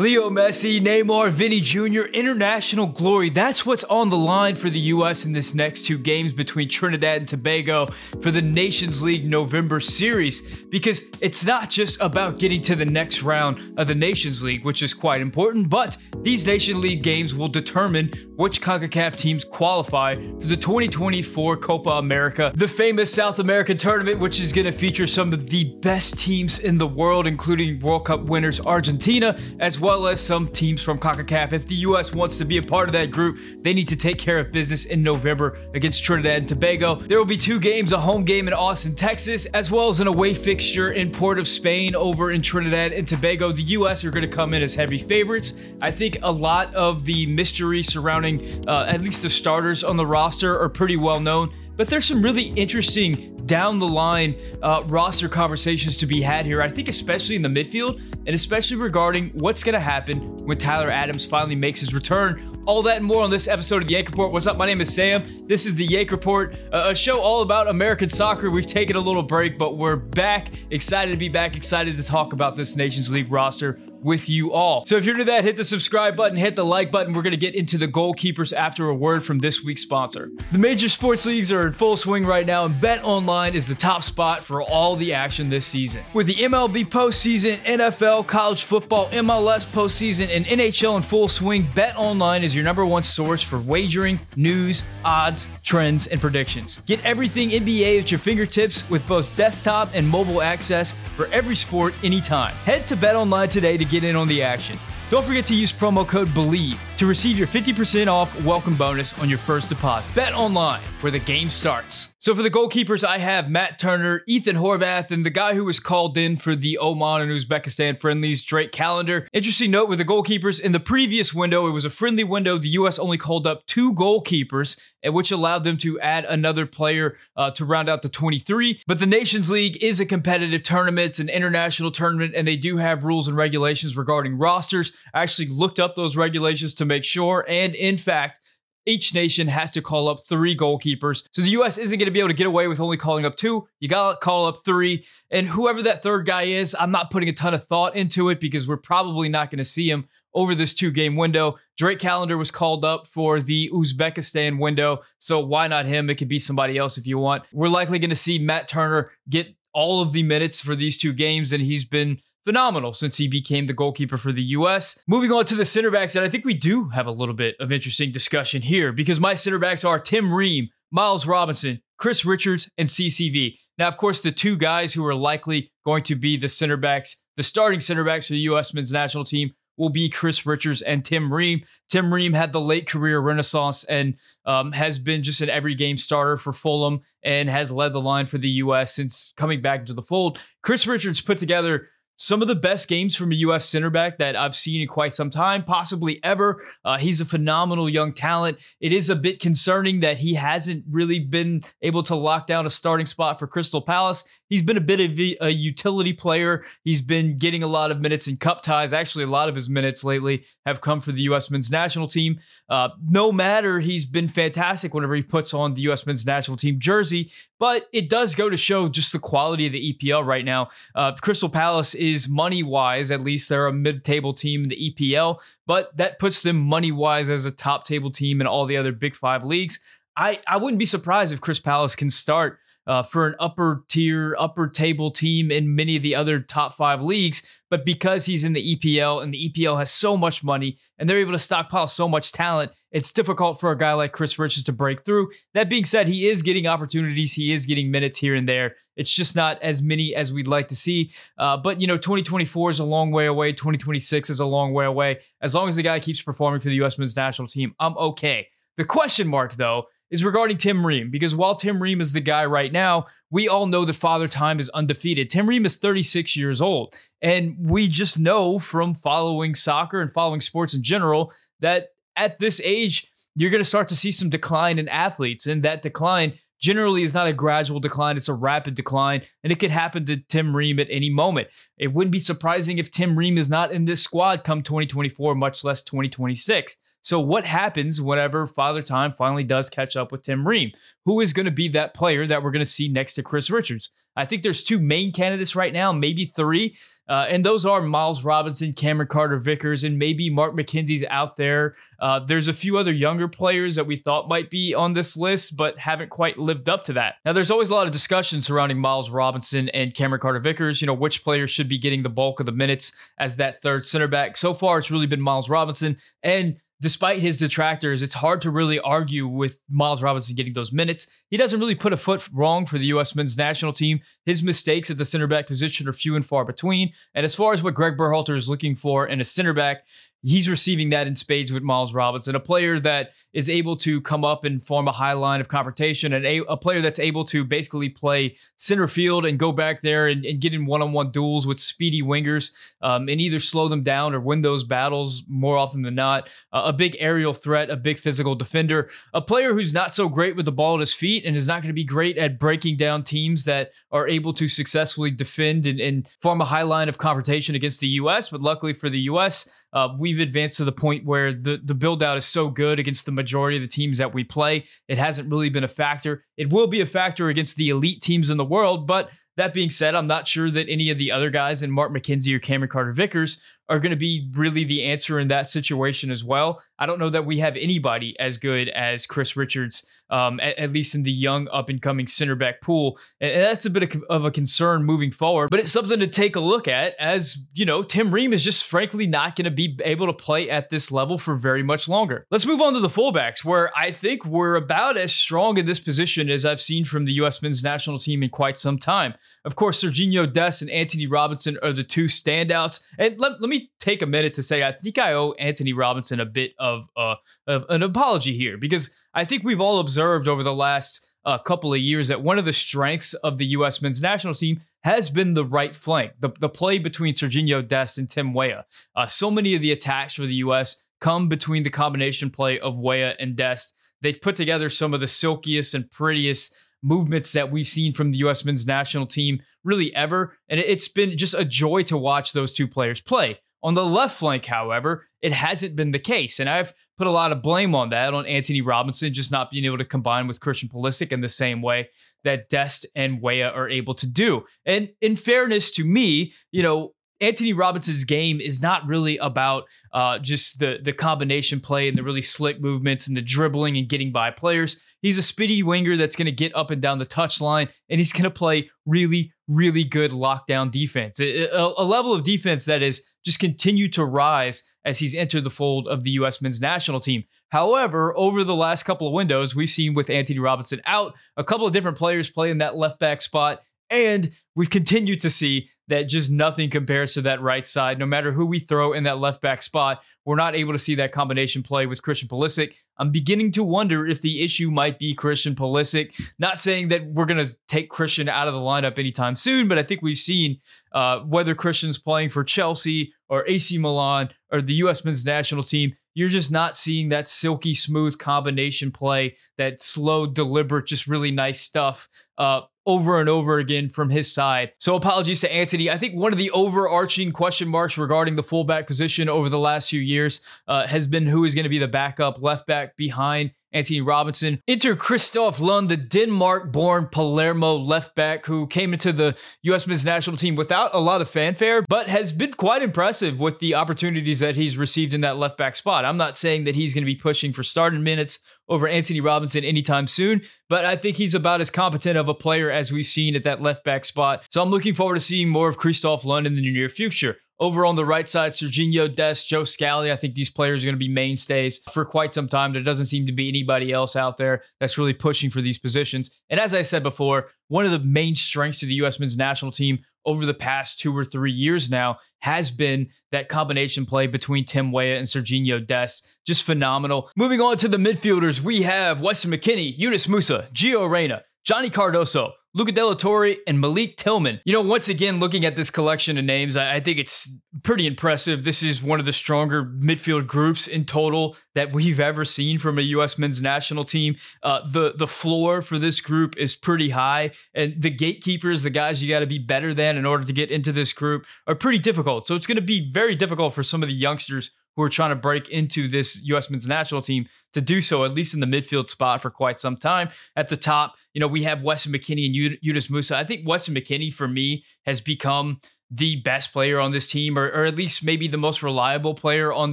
Leo Messi, Neymar, Vini Jr., international glory. That's what's on the line for the U.S. in this next two games between Trinidad and Tobago for the Nations League November series. Because it's not just about getting to the next round of the Nations League, which is quite important, but these Nation League games will determine which CONCACAF teams qualify for the 2024 Copa America, the famous South American tournament, which is going to feature some of the best teams in the world, including World Cup winners Argentina, as well well as some teams from CONCACAF. If the U.S. wants to be a part of that group, they need to take care of business in November against Trinidad and Tobago. There will be two games a home game in Austin, Texas, as well as an away fixture in Port of Spain over in Trinidad and Tobago. The U.S. are going to come in as heavy favorites. I think a lot of the mystery surrounding uh, at least the starters on the roster are pretty well known but there's some really interesting down the line uh, roster conversations to be had here. I think, especially in the midfield, and especially regarding what's going to happen when Tyler Adams finally makes his return. All that and more on this episode of the Yank Report. What's up? My name is Sam. This is the Yank Report, a show all about American soccer. We've taken a little break, but we're back. Excited to be back. Excited to talk about this Nations League roster with you all. So if you're new to that, hit the subscribe button, hit the like button. We're going to get into the goalkeepers after a word from this week's sponsor. The major sports leagues are in full swing right now, and Bet Online is the top spot for all the action this season. With the MLB postseason, NFL, college football, MLS postseason, and NHL in full swing, Bet Online is your number one source for wagering, news, odds, trends, and predictions. Get everything NBA at your fingertips with both desktop and mobile access for every sport anytime. Head to Bet Online today to get in on the action. Don't forget to use promo code BELIEVE to receive your 50% off welcome bonus on your first deposit. Bet online where the game starts. So for the goalkeepers, I have Matt Turner, Ethan Horvath, and the guy who was called in for the Oman and Uzbekistan friendlies, Drake Callender. Interesting note with the goalkeepers, in the previous window, it was a friendly window. The U.S. only called up two goalkeepers, which allowed them to add another player uh, to round out the 23. But the Nations League is a competitive tournament, it's an international tournament, and they do have rules and regulations regarding rosters. I actually looked up those regulations to make sure, and in fact, each nation has to call up three goalkeepers. So the US isn't going to be able to get away with only calling up two. You got to call up three. And whoever that third guy is, I'm not putting a ton of thought into it because we're probably not going to see him over this two game window. Drake Callender was called up for the Uzbekistan window. So why not him? It could be somebody else if you want. We're likely going to see Matt Turner get all of the minutes for these two games, and he's been phenomenal since he became the goalkeeper for the US. Moving on to the center backs, and I think we do have a little bit of interesting discussion here because my center backs are Tim Ream, Miles Robinson, Chris Richards, and CCV. Now, of course, the two guys who are likely going to be the center backs, the starting center backs for the U.S. men's national team, will be Chris Richards and Tim Ream. Tim Ream had the late career renaissance and um, has been just an every game starter for Fulham and has led the line for the U.S. since coming back into the fold. Chris Richards put together some of the best games from a U.S. center back that I've seen in quite some time, possibly ever. Uh, he's a phenomenal young talent. It is a bit concerning that he hasn't really been able to lock down a starting spot for Crystal Palace. He's been a bit of a utility player. He's been getting a lot of minutes in cup ties. Actually, a lot of his minutes lately have come for the U.S. men's national team. Uh, no matter, he's been fantastic whenever he puts on the U.S. men's national team jersey. But it does go to show just the quality of the EPL right now. Uh, Crystal Palace is money wise, at least they're a mid table team in the EPL, but that puts them money wise as a top table team in all the other Big Five leagues. I, I wouldn't be surprised if Chris Palace can start uh, for an upper tier, upper table team in many of the other top five leagues. But because he's in the EPL and the EPL has so much money and they're able to stockpile so much talent, it's difficult for a guy like Chris Richards to break through. That being said, he is getting opportunities. He is getting minutes here and there. It's just not as many as we'd like to see. Uh, but, you know, 2024 is a long way away. 2026 is a long way away. As long as the guy keeps performing for the U.S. men's national team, I'm okay. The question mark, though, is regarding Tim Ream because while Tim Ream is the guy right now, we all know that Father Time is undefeated. Tim Ream is 36 years old. And we just know from following soccer and following sports in general that at this age, you're going to start to see some decline in athletes. And that decline generally is not a gradual decline, it's a rapid decline. And it could happen to Tim Ream at any moment. It wouldn't be surprising if Tim Ream is not in this squad come 2024, much less 2026. So, what happens whenever Father Time finally does catch up with Tim Ream? Who is going to be that player that we're going to see next to Chris Richards? I think there's two main candidates right now, maybe three. Uh, and those are Miles Robinson, Cameron Carter Vickers, and maybe Mark McKenzie's out there. Uh, there's a few other younger players that we thought might be on this list, but haven't quite lived up to that. Now, there's always a lot of discussion surrounding Miles Robinson and Cameron Carter Vickers. You know, which player should be getting the bulk of the minutes as that third center back. So far, it's really been Miles Robinson. And despite his detractors, it's hard to really argue with Miles Robinson getting those minutes. He doesn't really put a foot wrong for the U.S. men's national team. His mistakes at the center back position are few and far between. And as far as what Greg Berhalter is looking for in a center back, he's receiving that in spades with Miles Robinson, a player that is able to come up and form a high line of confrontation, and a, a player that's able to basically play center field and go back there and, and get in one on one duels with speedy wingers um, and either slow them down or win those battles more often than not. Uh, a big aerial threat, a big physical defender, a player who's not so great with the ball at his feet and is not going to be great at breaking down teams that are able to successfully defend and, and form a high line of confrontation against the U.S. But luckily for the U.S., uh, we've advanced to the point where the, the build out is so good against the majority of the teams that we play. It hasn't really been a factor. It will be a factor against the elite teams in the world. But that being said, I'm not sure that any of the other guys in Mark McKenzie or Cameron Carter Vickers are going to be really the answer in that situation as well. I don't know that we have anybody as good as Chris Richards um, at, at, least in the young up and coming center back pool. And, that's a bit of, of, a concern moving forward, but it's something to take a look at as, you know, Tim Ream is just frankly not going to be able to play at this level for very much longer. Let's move on to the fullbacks, where I think we're about as strong in this position as I've seen from the U.S. men's national team in quite some time. Of course, Serginho Dest and Antonee Robinson are the two standouts. And let, let me take a minute to say I think I owe Antonee Robinson a bit of, uh, of an apology here because I think we've all observed over the last uh, couple of years that one of the strengths of the U.S. men's national team has been the right flank, the, the play between Serginho Dest and Tim Weah. Uh, so many of the attacks for the U.S. come between the combination play of Weah and Dest. They've put together some of the silkiest and prettiest movements that we've seen from the U.S. men's national team really ever. And it's been just a joy to watch those two players play. On the left flank, however, it hasn't been the case. And I've put a lot of blame on that on Antonee Robinson just not being able to combine with Christian Pulisic in the same way that Dest and Weah are able to do. And in fairness to me, you know, Antonee Robinson's game is not really about uh, just the the combination play and the really slick movements and the dribbling and getting by players. He's a speedy winger that's going to get up and down the touchline, and he's going to play really, really good lockdown defense. A, a, a level of defense that is just continue to rise as he's entered the fold of the U.S. men's national team. However, over the last couple of windows, we've seen with Antonee Robinson out, a couple of different players play in that left back spot, and we've continued to see that just nothing compares to that right side. No matter who we throw in that left back spot, we're not able to see that combination play with Christian Pulisic. I'm beginning to wonder if the issue might be Christian Pulisic. Not saying that we're going to take Christian out of the lineup anytime soon, but I think we've seen uh, whether Christian's playing for Chelsea or AC Milan or the U.S. men's national team, you're just not seeing that silky smooth combination play, that slow, deliberate, just really nice stuff. Uh, over and over again from his side. So apologies to Antonee. I think one of the overarching question marks regarding the fullback position over the last few years uh, has been who is going to be the backup left back behind Antonee Robinson. Enter Kristoffer Lund, the Denmark born Palermo left back who came into the U.S. men's national team without a lot of fanfare, but has been quite impressive with the opportunities that he's received in that left back spot. I'm not saying that he's going to be pushing for starting minutes over Antonee Robinson anytime soon, but I think he's about as competent of a player as we've seen at that left back spot. So I'm looking forward to seeing more of Kristoffer Lund in the near future. Over on the right side, Serginho Dest, Joe Scally. I think these players are going to be mainstays for quite some time. There doesn't seem to be anybody else out there that's really pushing for these positions. And as I said before, one of the main strengths of the U.S. men's national team over the past two or three years now has been that combination play between Tim Weah and Serginho Dest. Just phenomenal. Moving on to the midfielders, we have Weston McKennie, Yunus Musah, Gio Reyna, Johnny Cardoso, Luca de la Torre, and Malik Tillman. You know, once again, looking at this collection of names, I, I, think it's pretty impressive. This is one of the stronger midfield groups in total that we've ever seen from a U.S. men's national team. Uh, the the floor for this group is pretty high, and the gatekeepers, the guys you got to be better than in order to get into this group, are pretty difficult. So it's going to be very difficult for some of the youngsters who are trying to break into this U.S. men's national team to do so, at least in the midfield spot for quite some time. At the top, you know, we have Weston McKennie and Yunus Musah. I think Weston McKennie, for me, has become the best player on this team, or, or at least maybe the most reliable player on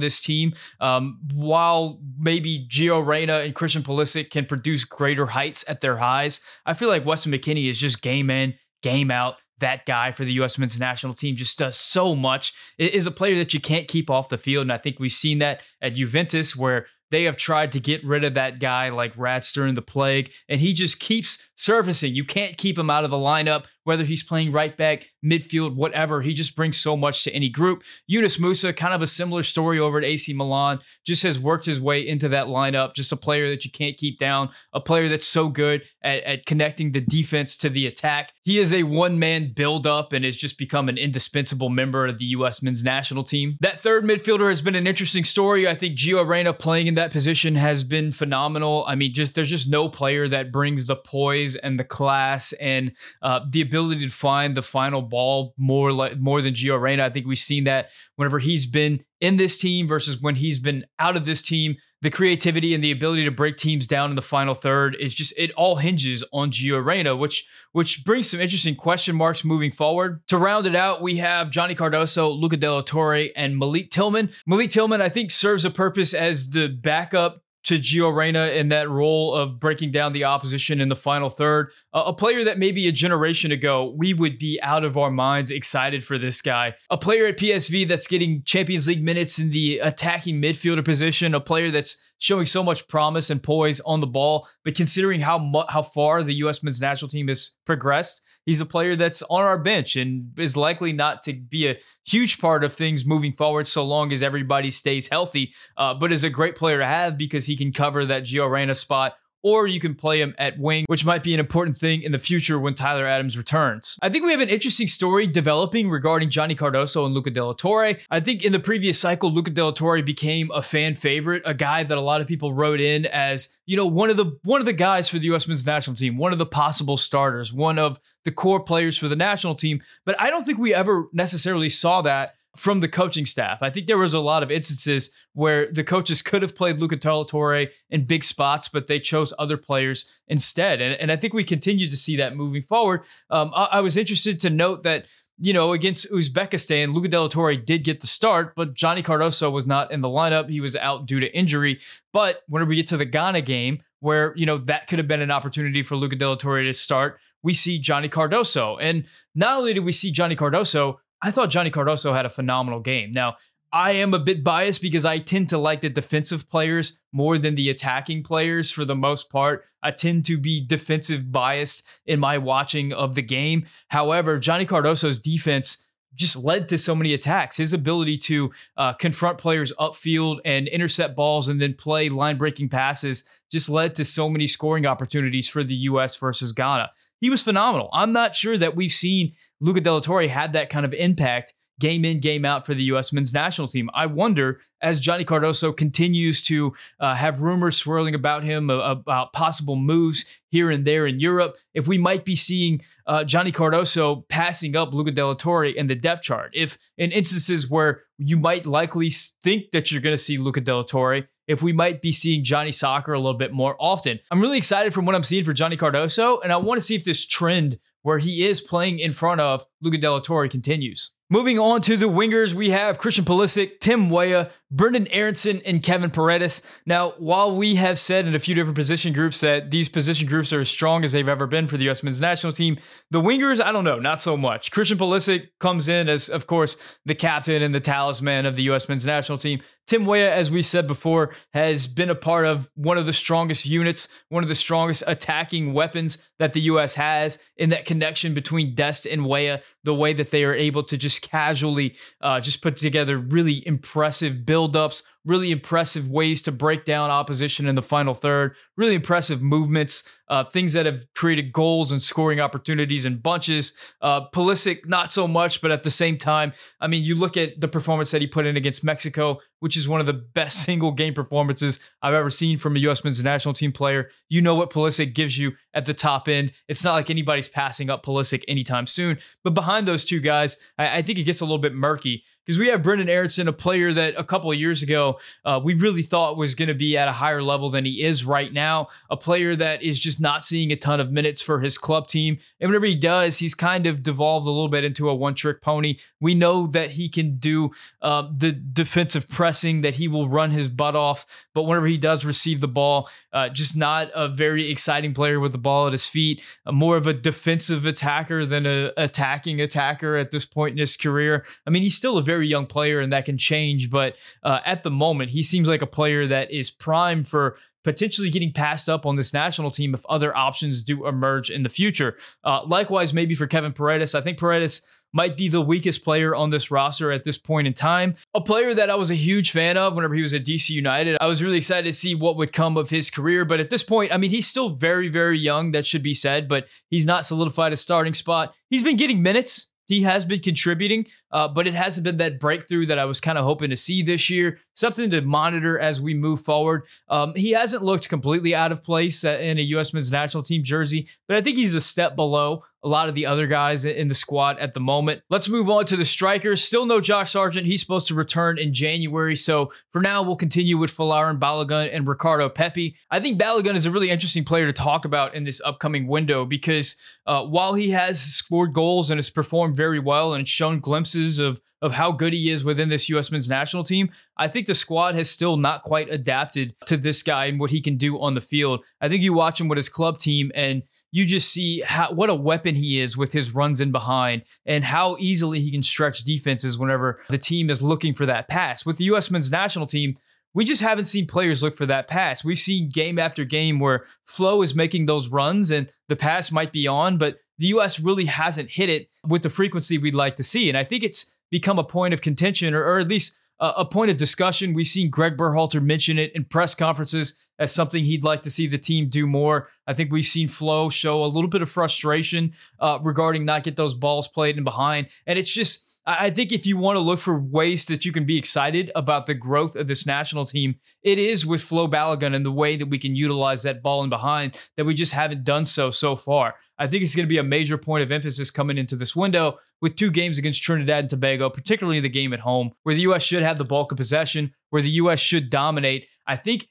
this team. Um, while maybe Gio Reyna and Christian Pulisic can produce greater heights at their highs, I feel like Weston McKennie is just game in, game out. That guy for the U.S. men's national team just does so much. It is a player that you can't keep off the field. And I think we've seen that at Juventus, where they have tried to get rid of that guy like rats during the plague, and he just keeps surfacing. You can't keep him out of the lineup whether he's playing right back, midfield, whatever. He just brings so much to any group. Yunus Musah, kind of a similar story over at AC Milan, just has worked his way into that lineup. Just a player that you can't keep down, a player that's so good at, at connecting the defense to the attack. He is a one man build up and has just become an indispensable member of the U.S. men's national team. That third midfielder has been an interesting story. I think Gio Reyna playing in that position has been phenomenal. I mean, just there's just no player that brings the poise and the class and uh, the ability ability to find the final ball more like more than Gio Reyna. I think we've seen that whenever he's been in this team versus when he's been out of this team. The creativity and the ability to break teams down in the final third is just it all hinges on Gio Reyna, which which brings some interesting question marks moving forward. To round it out, we have Johnny Cardoso, Luca De La Torre, and Malik Tillman. Malik Tillman, I think, serves a purpose as the backup to Gio Reyna in that role of breaking down the opposition in the final third. A player that maybe a generation ago we would be out of our minds excited for this guy. A player at PSV that's getting Champions League minutes in the attacking midfielder position. A player that's showing so much promise and poise on the ball. But considering how mu- how far the U.S. men's national team has progressed, he's a player that's on our bench and is likely not to be a huge part of things moving forward so long as everybody stays healthy. Uh, but is a great player to have because he can cover that Gio Reyna spot or you can play him at wing, which might be an important thing in the future when Tyler Adams returns. I think we have an interesting story developing regarding Johnny Cardoso and Luca De La Torre. I think in the previous cycle, Luca De La Torre became a fan favorite, a guy that a lot of people wrote in as, you know, one of the one of the guys for the US men's national team, one of the possible starters, one of the core players for the national team. But I don't think we ever necessarily saw that from the coaching staff. I think there was a lot of instances where the coaches could have played Luca Torre in big spots, but they chose other players instead. And, and I think we continue to see that moving forward. Um, I, I was interested to note that you know, against Uzbekistan, Luca De La Torre did get the start, but Johnny Cardoso was not in the lineup. He was out due to injury. But when we get to the Ghana game, where, you know, that could have been an opportunity for Luca De La Torre to start, we see Johnny Cardoso. And not only did we see Johnny Cardoso, I thought Johnny Cardoso had a phenomenal game. Now, I am a bit biased because I tend to like the defensive players more than the attacking players for the most part. I tend to be defensive biased in my watching of the game. However, Johnny Cardoso's defense just led to so many attacks. His ability to uh, confront players upfield and intercept balls and then play line breaking passes just led to so many scoring opportunities for the U.S. versus Ghana. He was phenomenal. I'm not sure that we've seen Luca De La Torre had that kind of impact game in, game out for the U.S. men's national team. I wonder, as Johnny Cardoso continues to uh, have rumors swirling about him uh, about possible moves here and there in Europe, if we might be seeing uh, Johnny Cardoso passing up Luca De La Torre in the depth chart. If in instances where you might likely think that you're going to see Luca De La Torre, if we might be seeing Johnny Soccer a little bit more often. I'm really excited from what I'm seeing for Johnny Cardoso, and I want to see if this trend where he is playing in front of Luca De La Torre continues. Moving on to the wingers, we have Christian Pulisic, Tim Weah, Brenden Aaronson, and Kevin Paredes. Now, while we have said in a few different position groups that these position groups are as strong as they've ever been for the U.S. men's national team, the wingers, I don't know, not so much. Christian Pulisic comes in as, of course, the captain and the talisman of the U.S. men's national team. Tim Weah, as we said before, has been a part of one of the strongest units, one of the strongest attacking weapons that the U.S. has in that connection between Dest and Weah, the way that they are able to just casually uh, just put together really impressive buildups, really impressive ways to break down opposition in the final third, really impressive movements, uh, things that have created goals and scoring opportunities in bunches. Uh, Pulisic, not so much, but at the same time, I mean, you look at the performance that he put in against Mexico, which is one of the best single game performances I've ever seen from a U.S. men's national team player. You know what Pulisic gives you at the top end. It's not like anybody's passing up Pulisic anytime soon. But behind those two guys, I, I think it gets a little bit murky because we have Brenden Aaronson, a player that a couple of years ago uh, we really thought was going to be at a higher level than he is right now. A player that is just not seeing a ton of minutes for his club team. And whenever he does, he's kind of devolved a little bit into a one trick pony. We know that he can do uh, the defensive pressing, that he will run his butt off. But whenever he does receive the ball, uh, just not a very exciting player with the ball at his feet, uh, more of a defensive attacker than a attacking attacker at this point in his career. I mean, he's still a very very young player and that can change. But uh, at the moment, he seems like a player that is primed for potentially getting passed up on this national team if other options do emerge in the future. Uh, likewise, maybe for Kevin Paredes, I think Paredes might be the weakest player on this roster at this point in time. A player that I was a huge fan of whenever he was at DC United. I was really excited to see what would come of his career. But at this point, I mean, he's still very, very young, that should be said, but he's not solidified a starting spot. He's been getting minutes he has been contributing, uh, but it hasn't been that breakthrough that I was kind of hoping to see this year. Something to monitor as we move forward. Um, he hasn't looked completely out of place uh, in a U.S. men's national team jersey, but I think he's a step below a lot of the other guys in the squad at the moment. Let's move on to the strikers. Still no Josh Sargent. He's supposed to return in January. So for now, we'll continue with Folarin Balogun and Ricardo Pepi. I think Balogun is a really interesting player to talk about in this upcoming window because uh, while he has scored goals and has performed very well and shown glimpses of of how good he is within this U.S. men's national team, I think the squad has still not quite adapted to this guy and what he can do on the field. I think you watch him with his club team and you just see how, what a weapon he is with his runs in behind and how easily he can stretch defenses whenever the team is looking for that pass. With the U.S. men's national team, we just haven't seen players look for that pass. We've seen game after game where Flo is making those runs and the pass might be on, but the U.S. really hasn't hit it with the frequency we'd like to see. And I think it's become a point of contention or, or at least a, a point of discussion. We've seen Greg Berhalter mention it in press conferences as something he'd like to see the team do more. I think we've seen Flo show a little bit of frustration uh, regarding not get those balls played in behind, and it's just. I think if you want to look for ways that you can be excited about the growth of this national team, it is with Flo Balogun and the way that we can utilize that ball in behind that we just haven't done so so far. I think it's going to be a major point of emphasis coming into this window with two games against Trinidad and Tobago, particularly the game at home, where the U.S. should have the bulk of possession, where the U.S. should dominate. I think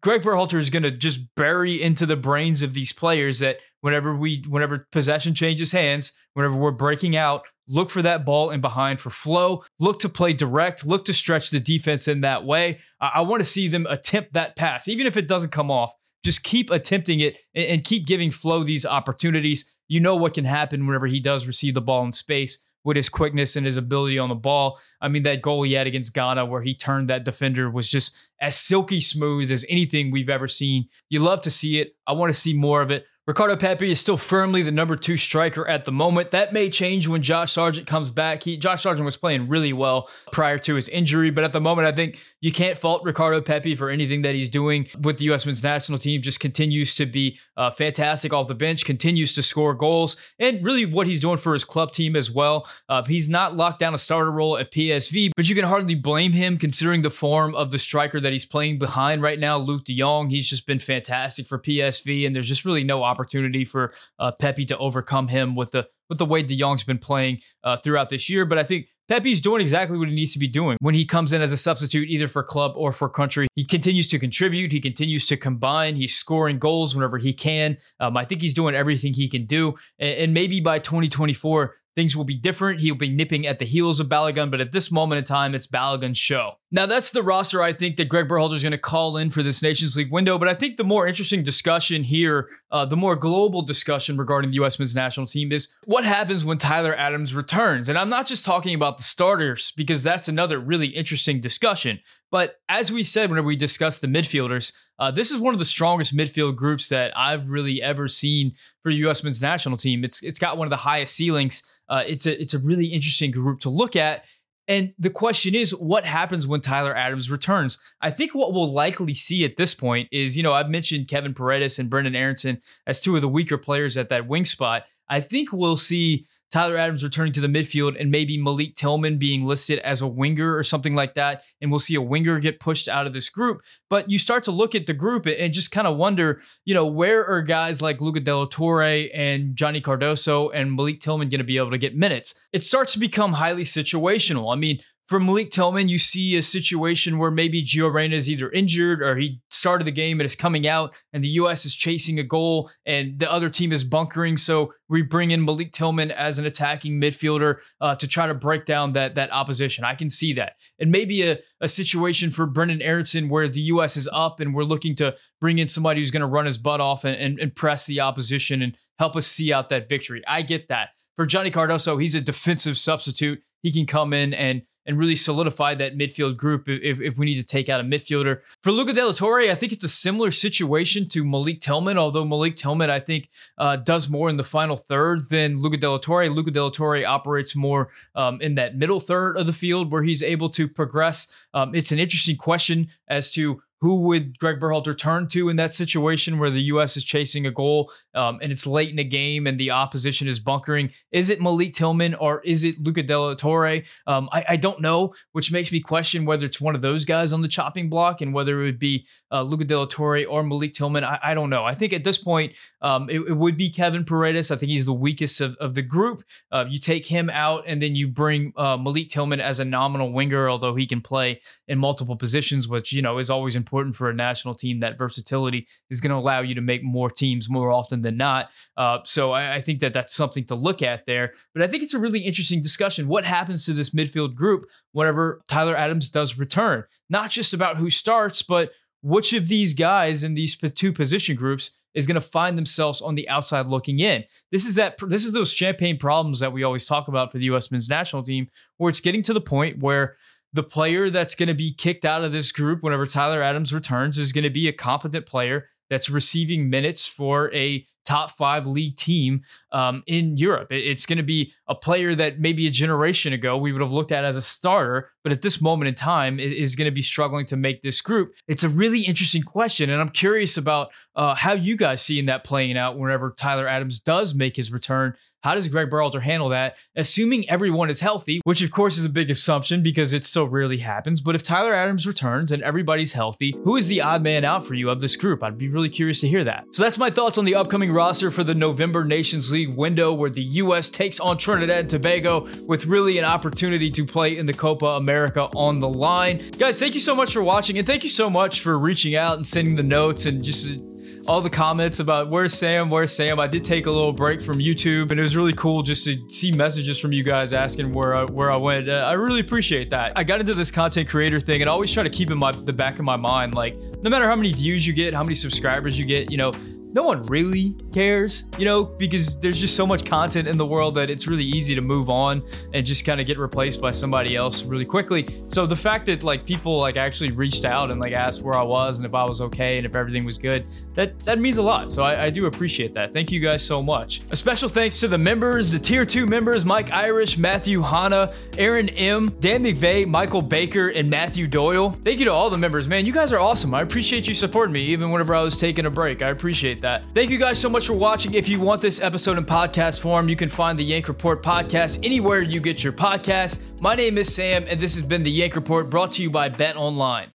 Greg Berhalter is going to just bury into the brains of these players that whenever we, whenever possession changes hands, whenever we're breaking out, look for that ball in behind for Flo. Look to play direct. Look to stretch the defense in that way. I, I want to see them attempt that pass, even if it doesn't come off. Just keep attempting it and, and keep giving Flo these opportunities. You know what can happen whenever he does receive the ball in space with his quickness and his ability on the ball. I mean, that goal he had against Ghana where he turned that defender was just as silky smooth as anything we've ever seen. You love to see it. I want to see more of it. Ricardo Pepi is still firmly the number two striker at the moment. That may change when Josh Sargent comes back. He, Josh Sargent was playing really well prior to his injury, but at the moment, I think you can't fault Ricardo Pepi for anything that he's doing with the U.S. men's national team. Just continues to be uh, fantastic off the bench, continues to score goals, and really what he's doing for his club team as well. Uh, he's not locked down a starter role at PSV, but you can hardly blame him considering the form of the striker that he's playing behind right now, Luuk de Jong. He's just been fantastic for PSV, and there's just really no opportunity for uh, Pepi to overcome him with the with the way De Jong's been playing uh, throughout this year. But I think Pepi's doing exactly what he needs to be doing when he comes in as a substitute, either for club or for country. He continues to contribute. He continues to combine. He's scoring goals whenever he can. Um, I think he's doing everything he can do. And, and maybe by 2024, things will be different. He'll be nipping at the heels of Balogun, but at this moment in time, it's Balogun's show. Now, that's the roster I think that Greg Berhalter is going to call in for this Nations League window. But I think the more interesting discussion here, uh, the more global discussion regarding the U.S. men's national team is what happens when Tyler Adams returns. And I'm not just talking about the starters, because that's another really interesting discussion. But as we said whenever we discussed the midfielders, uh, this is one of the strongest midfield groups that I've really ever seen for the U.S. men's national team. It's it's got one of the highest ceilings. Uh, it's a it's a really interesting group to look at. And the question is, what happens when Tyler Adams returns? I think what we'll likely see at this point is, you know, I've mentioned Kevin Paredes and Brenden Aaronson as two of the weaker players at that wing spot. I think we'll see Tyler Adams returning to the midfield and maybe Malik Tillman being listed as a winger or something like that. And we'll see a winger get pushed out of this group. But you start to look at the group and just kind of wonder, you know, where are guys like Luca de la Torre and Johnny Cardoso and Malik Tillman going to be able to get minutes? It starts to become highly situational. I mean, for Malik Tillman, you see a situation where maybe Gio Reyna is either injured or he started the game and is coming out, and the U.S. is chasing a goal and the other team is bunkering. So we bring in Malik Tillman as an attacking midfielder uh, to try to break down that that opposition. I can see that, and maybe a, a situation for Brenden Aaronson where the U.S. is up and we're looking to bring in somebody who's going to run his butt off and, and, and press the opposition and help us see out that victory. I get that. For Johnny Cardoso, he's a defensive substitute. He can come in and and really solidify that midfield group if, if we need to take out a midfielder. For Luca De La Torre, I think it's a similar situation to Malik Tillman, although Malik Tillman, I think, uh, does more in the final third than Luca De La Torre. Luca De La Torre operates more um, in that middle third of the field where he's able to progress. Um, it's an interesting question as to who would Greg Berhalter turn to in that situation where the U.S. is chasing a goal um, and it's late in the game and the opposition is bunkering? Is it Malik Tillman or is it Luca De La Torre? Um, I, I, don't know, which makes me question whether it's one of those guys on the chopping block and whether it would be uh, Luca De La Torre or Malik Tillman. I, I, don't know. I think at this point, um, it, it, would be Kevin Paredes. I think he's the weakest of, of the group. Uh, you take him out and then you bring uh, Malik Tillman as a nominal winger, although he can play in multiple positions, which, you know, is always important for a national team. That versatility is going to allow you to make more teams more often than not. Uh, so I, I, think that that's something to look at there. But I think it's a really interesting discussion. What happens to this midfield group whenever Tyler Adams does return? Not just about who starts, but which of these guys in these two position groups is going to find themselves on the outside looking in. This is that this is those champagne problems that we always talk about for the US men's national team where it's getting to the point where the player that's going to be kicked out of this group whenever Tyler Adams returns is going to be a competent player that's receiving minutes for a top five league team um, in Europe. It's going to be a player that maybe a generation ago we would have looked at as a starter, but at this moment in time is going to be struggling to make this group. It's a really interesting question, and I'm curious about uh, how you guys seeing that playing out whenever Tyler Adams does make his return how does Greg Berhalter handle that? Assuming everyone is healthy, which of course is a big assumption because it so rarely happens. But if Tyler Adams returns and everybody's healthy, who is the odd man out for you of this group? I'd be really curious to hear that. So that's my thoughts on the upcoming roster for the November Nations League window where the U.S. takes on Trinidad and Tobago with really an opportunity to play in the Copa America on the line. Guys, thank you so much for watching and thank you so much for reaching out and sending the notes and just all the comments about where's Sam, where's Sam. I did take a little break from YouTube, and it was really cool just to see messages from you guys asking where I, where I went. Uh, I really appreciate that. I got into this content creator thing, and I always try to keep in my the back of my mind, like no matter how many views you get, how many subscribers you get, you know, no one really cares, you know, because there's just so much content in the world that it's really easy to move on and just kind of get replaced by somebody else really quickly. So the fact that like people like actually reached out and like asked where I was and if I was okay and if everything was good, that that means a lot. So I, I do appreciate that. Thank you guys so much. A special thanks to the members, the tier two members, Mike Irish, Matthew Hanna, Aaron M, Dan McVeigh, Michael Baker, and Matthew Doyle. Thank you to all the members, man. You guys are awesome. I appreciate you supporting me even whenever I was taking a break. I appreciate that. Thank you guys so much for watching. If you want this episode in podcast form, you can find the Yank Report podcast anywhere you get your podcasts. My name is Sam, and this has been the Yank Report brought to you by Bet Online.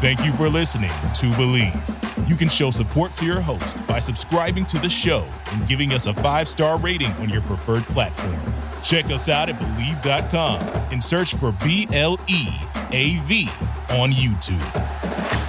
Thank you for listening to Bleav. You can show support to your host by subscribing to the show and giving us a five star rating on your preferred platform. Check us out at Bleav.com and search for B L E A V on YouTube.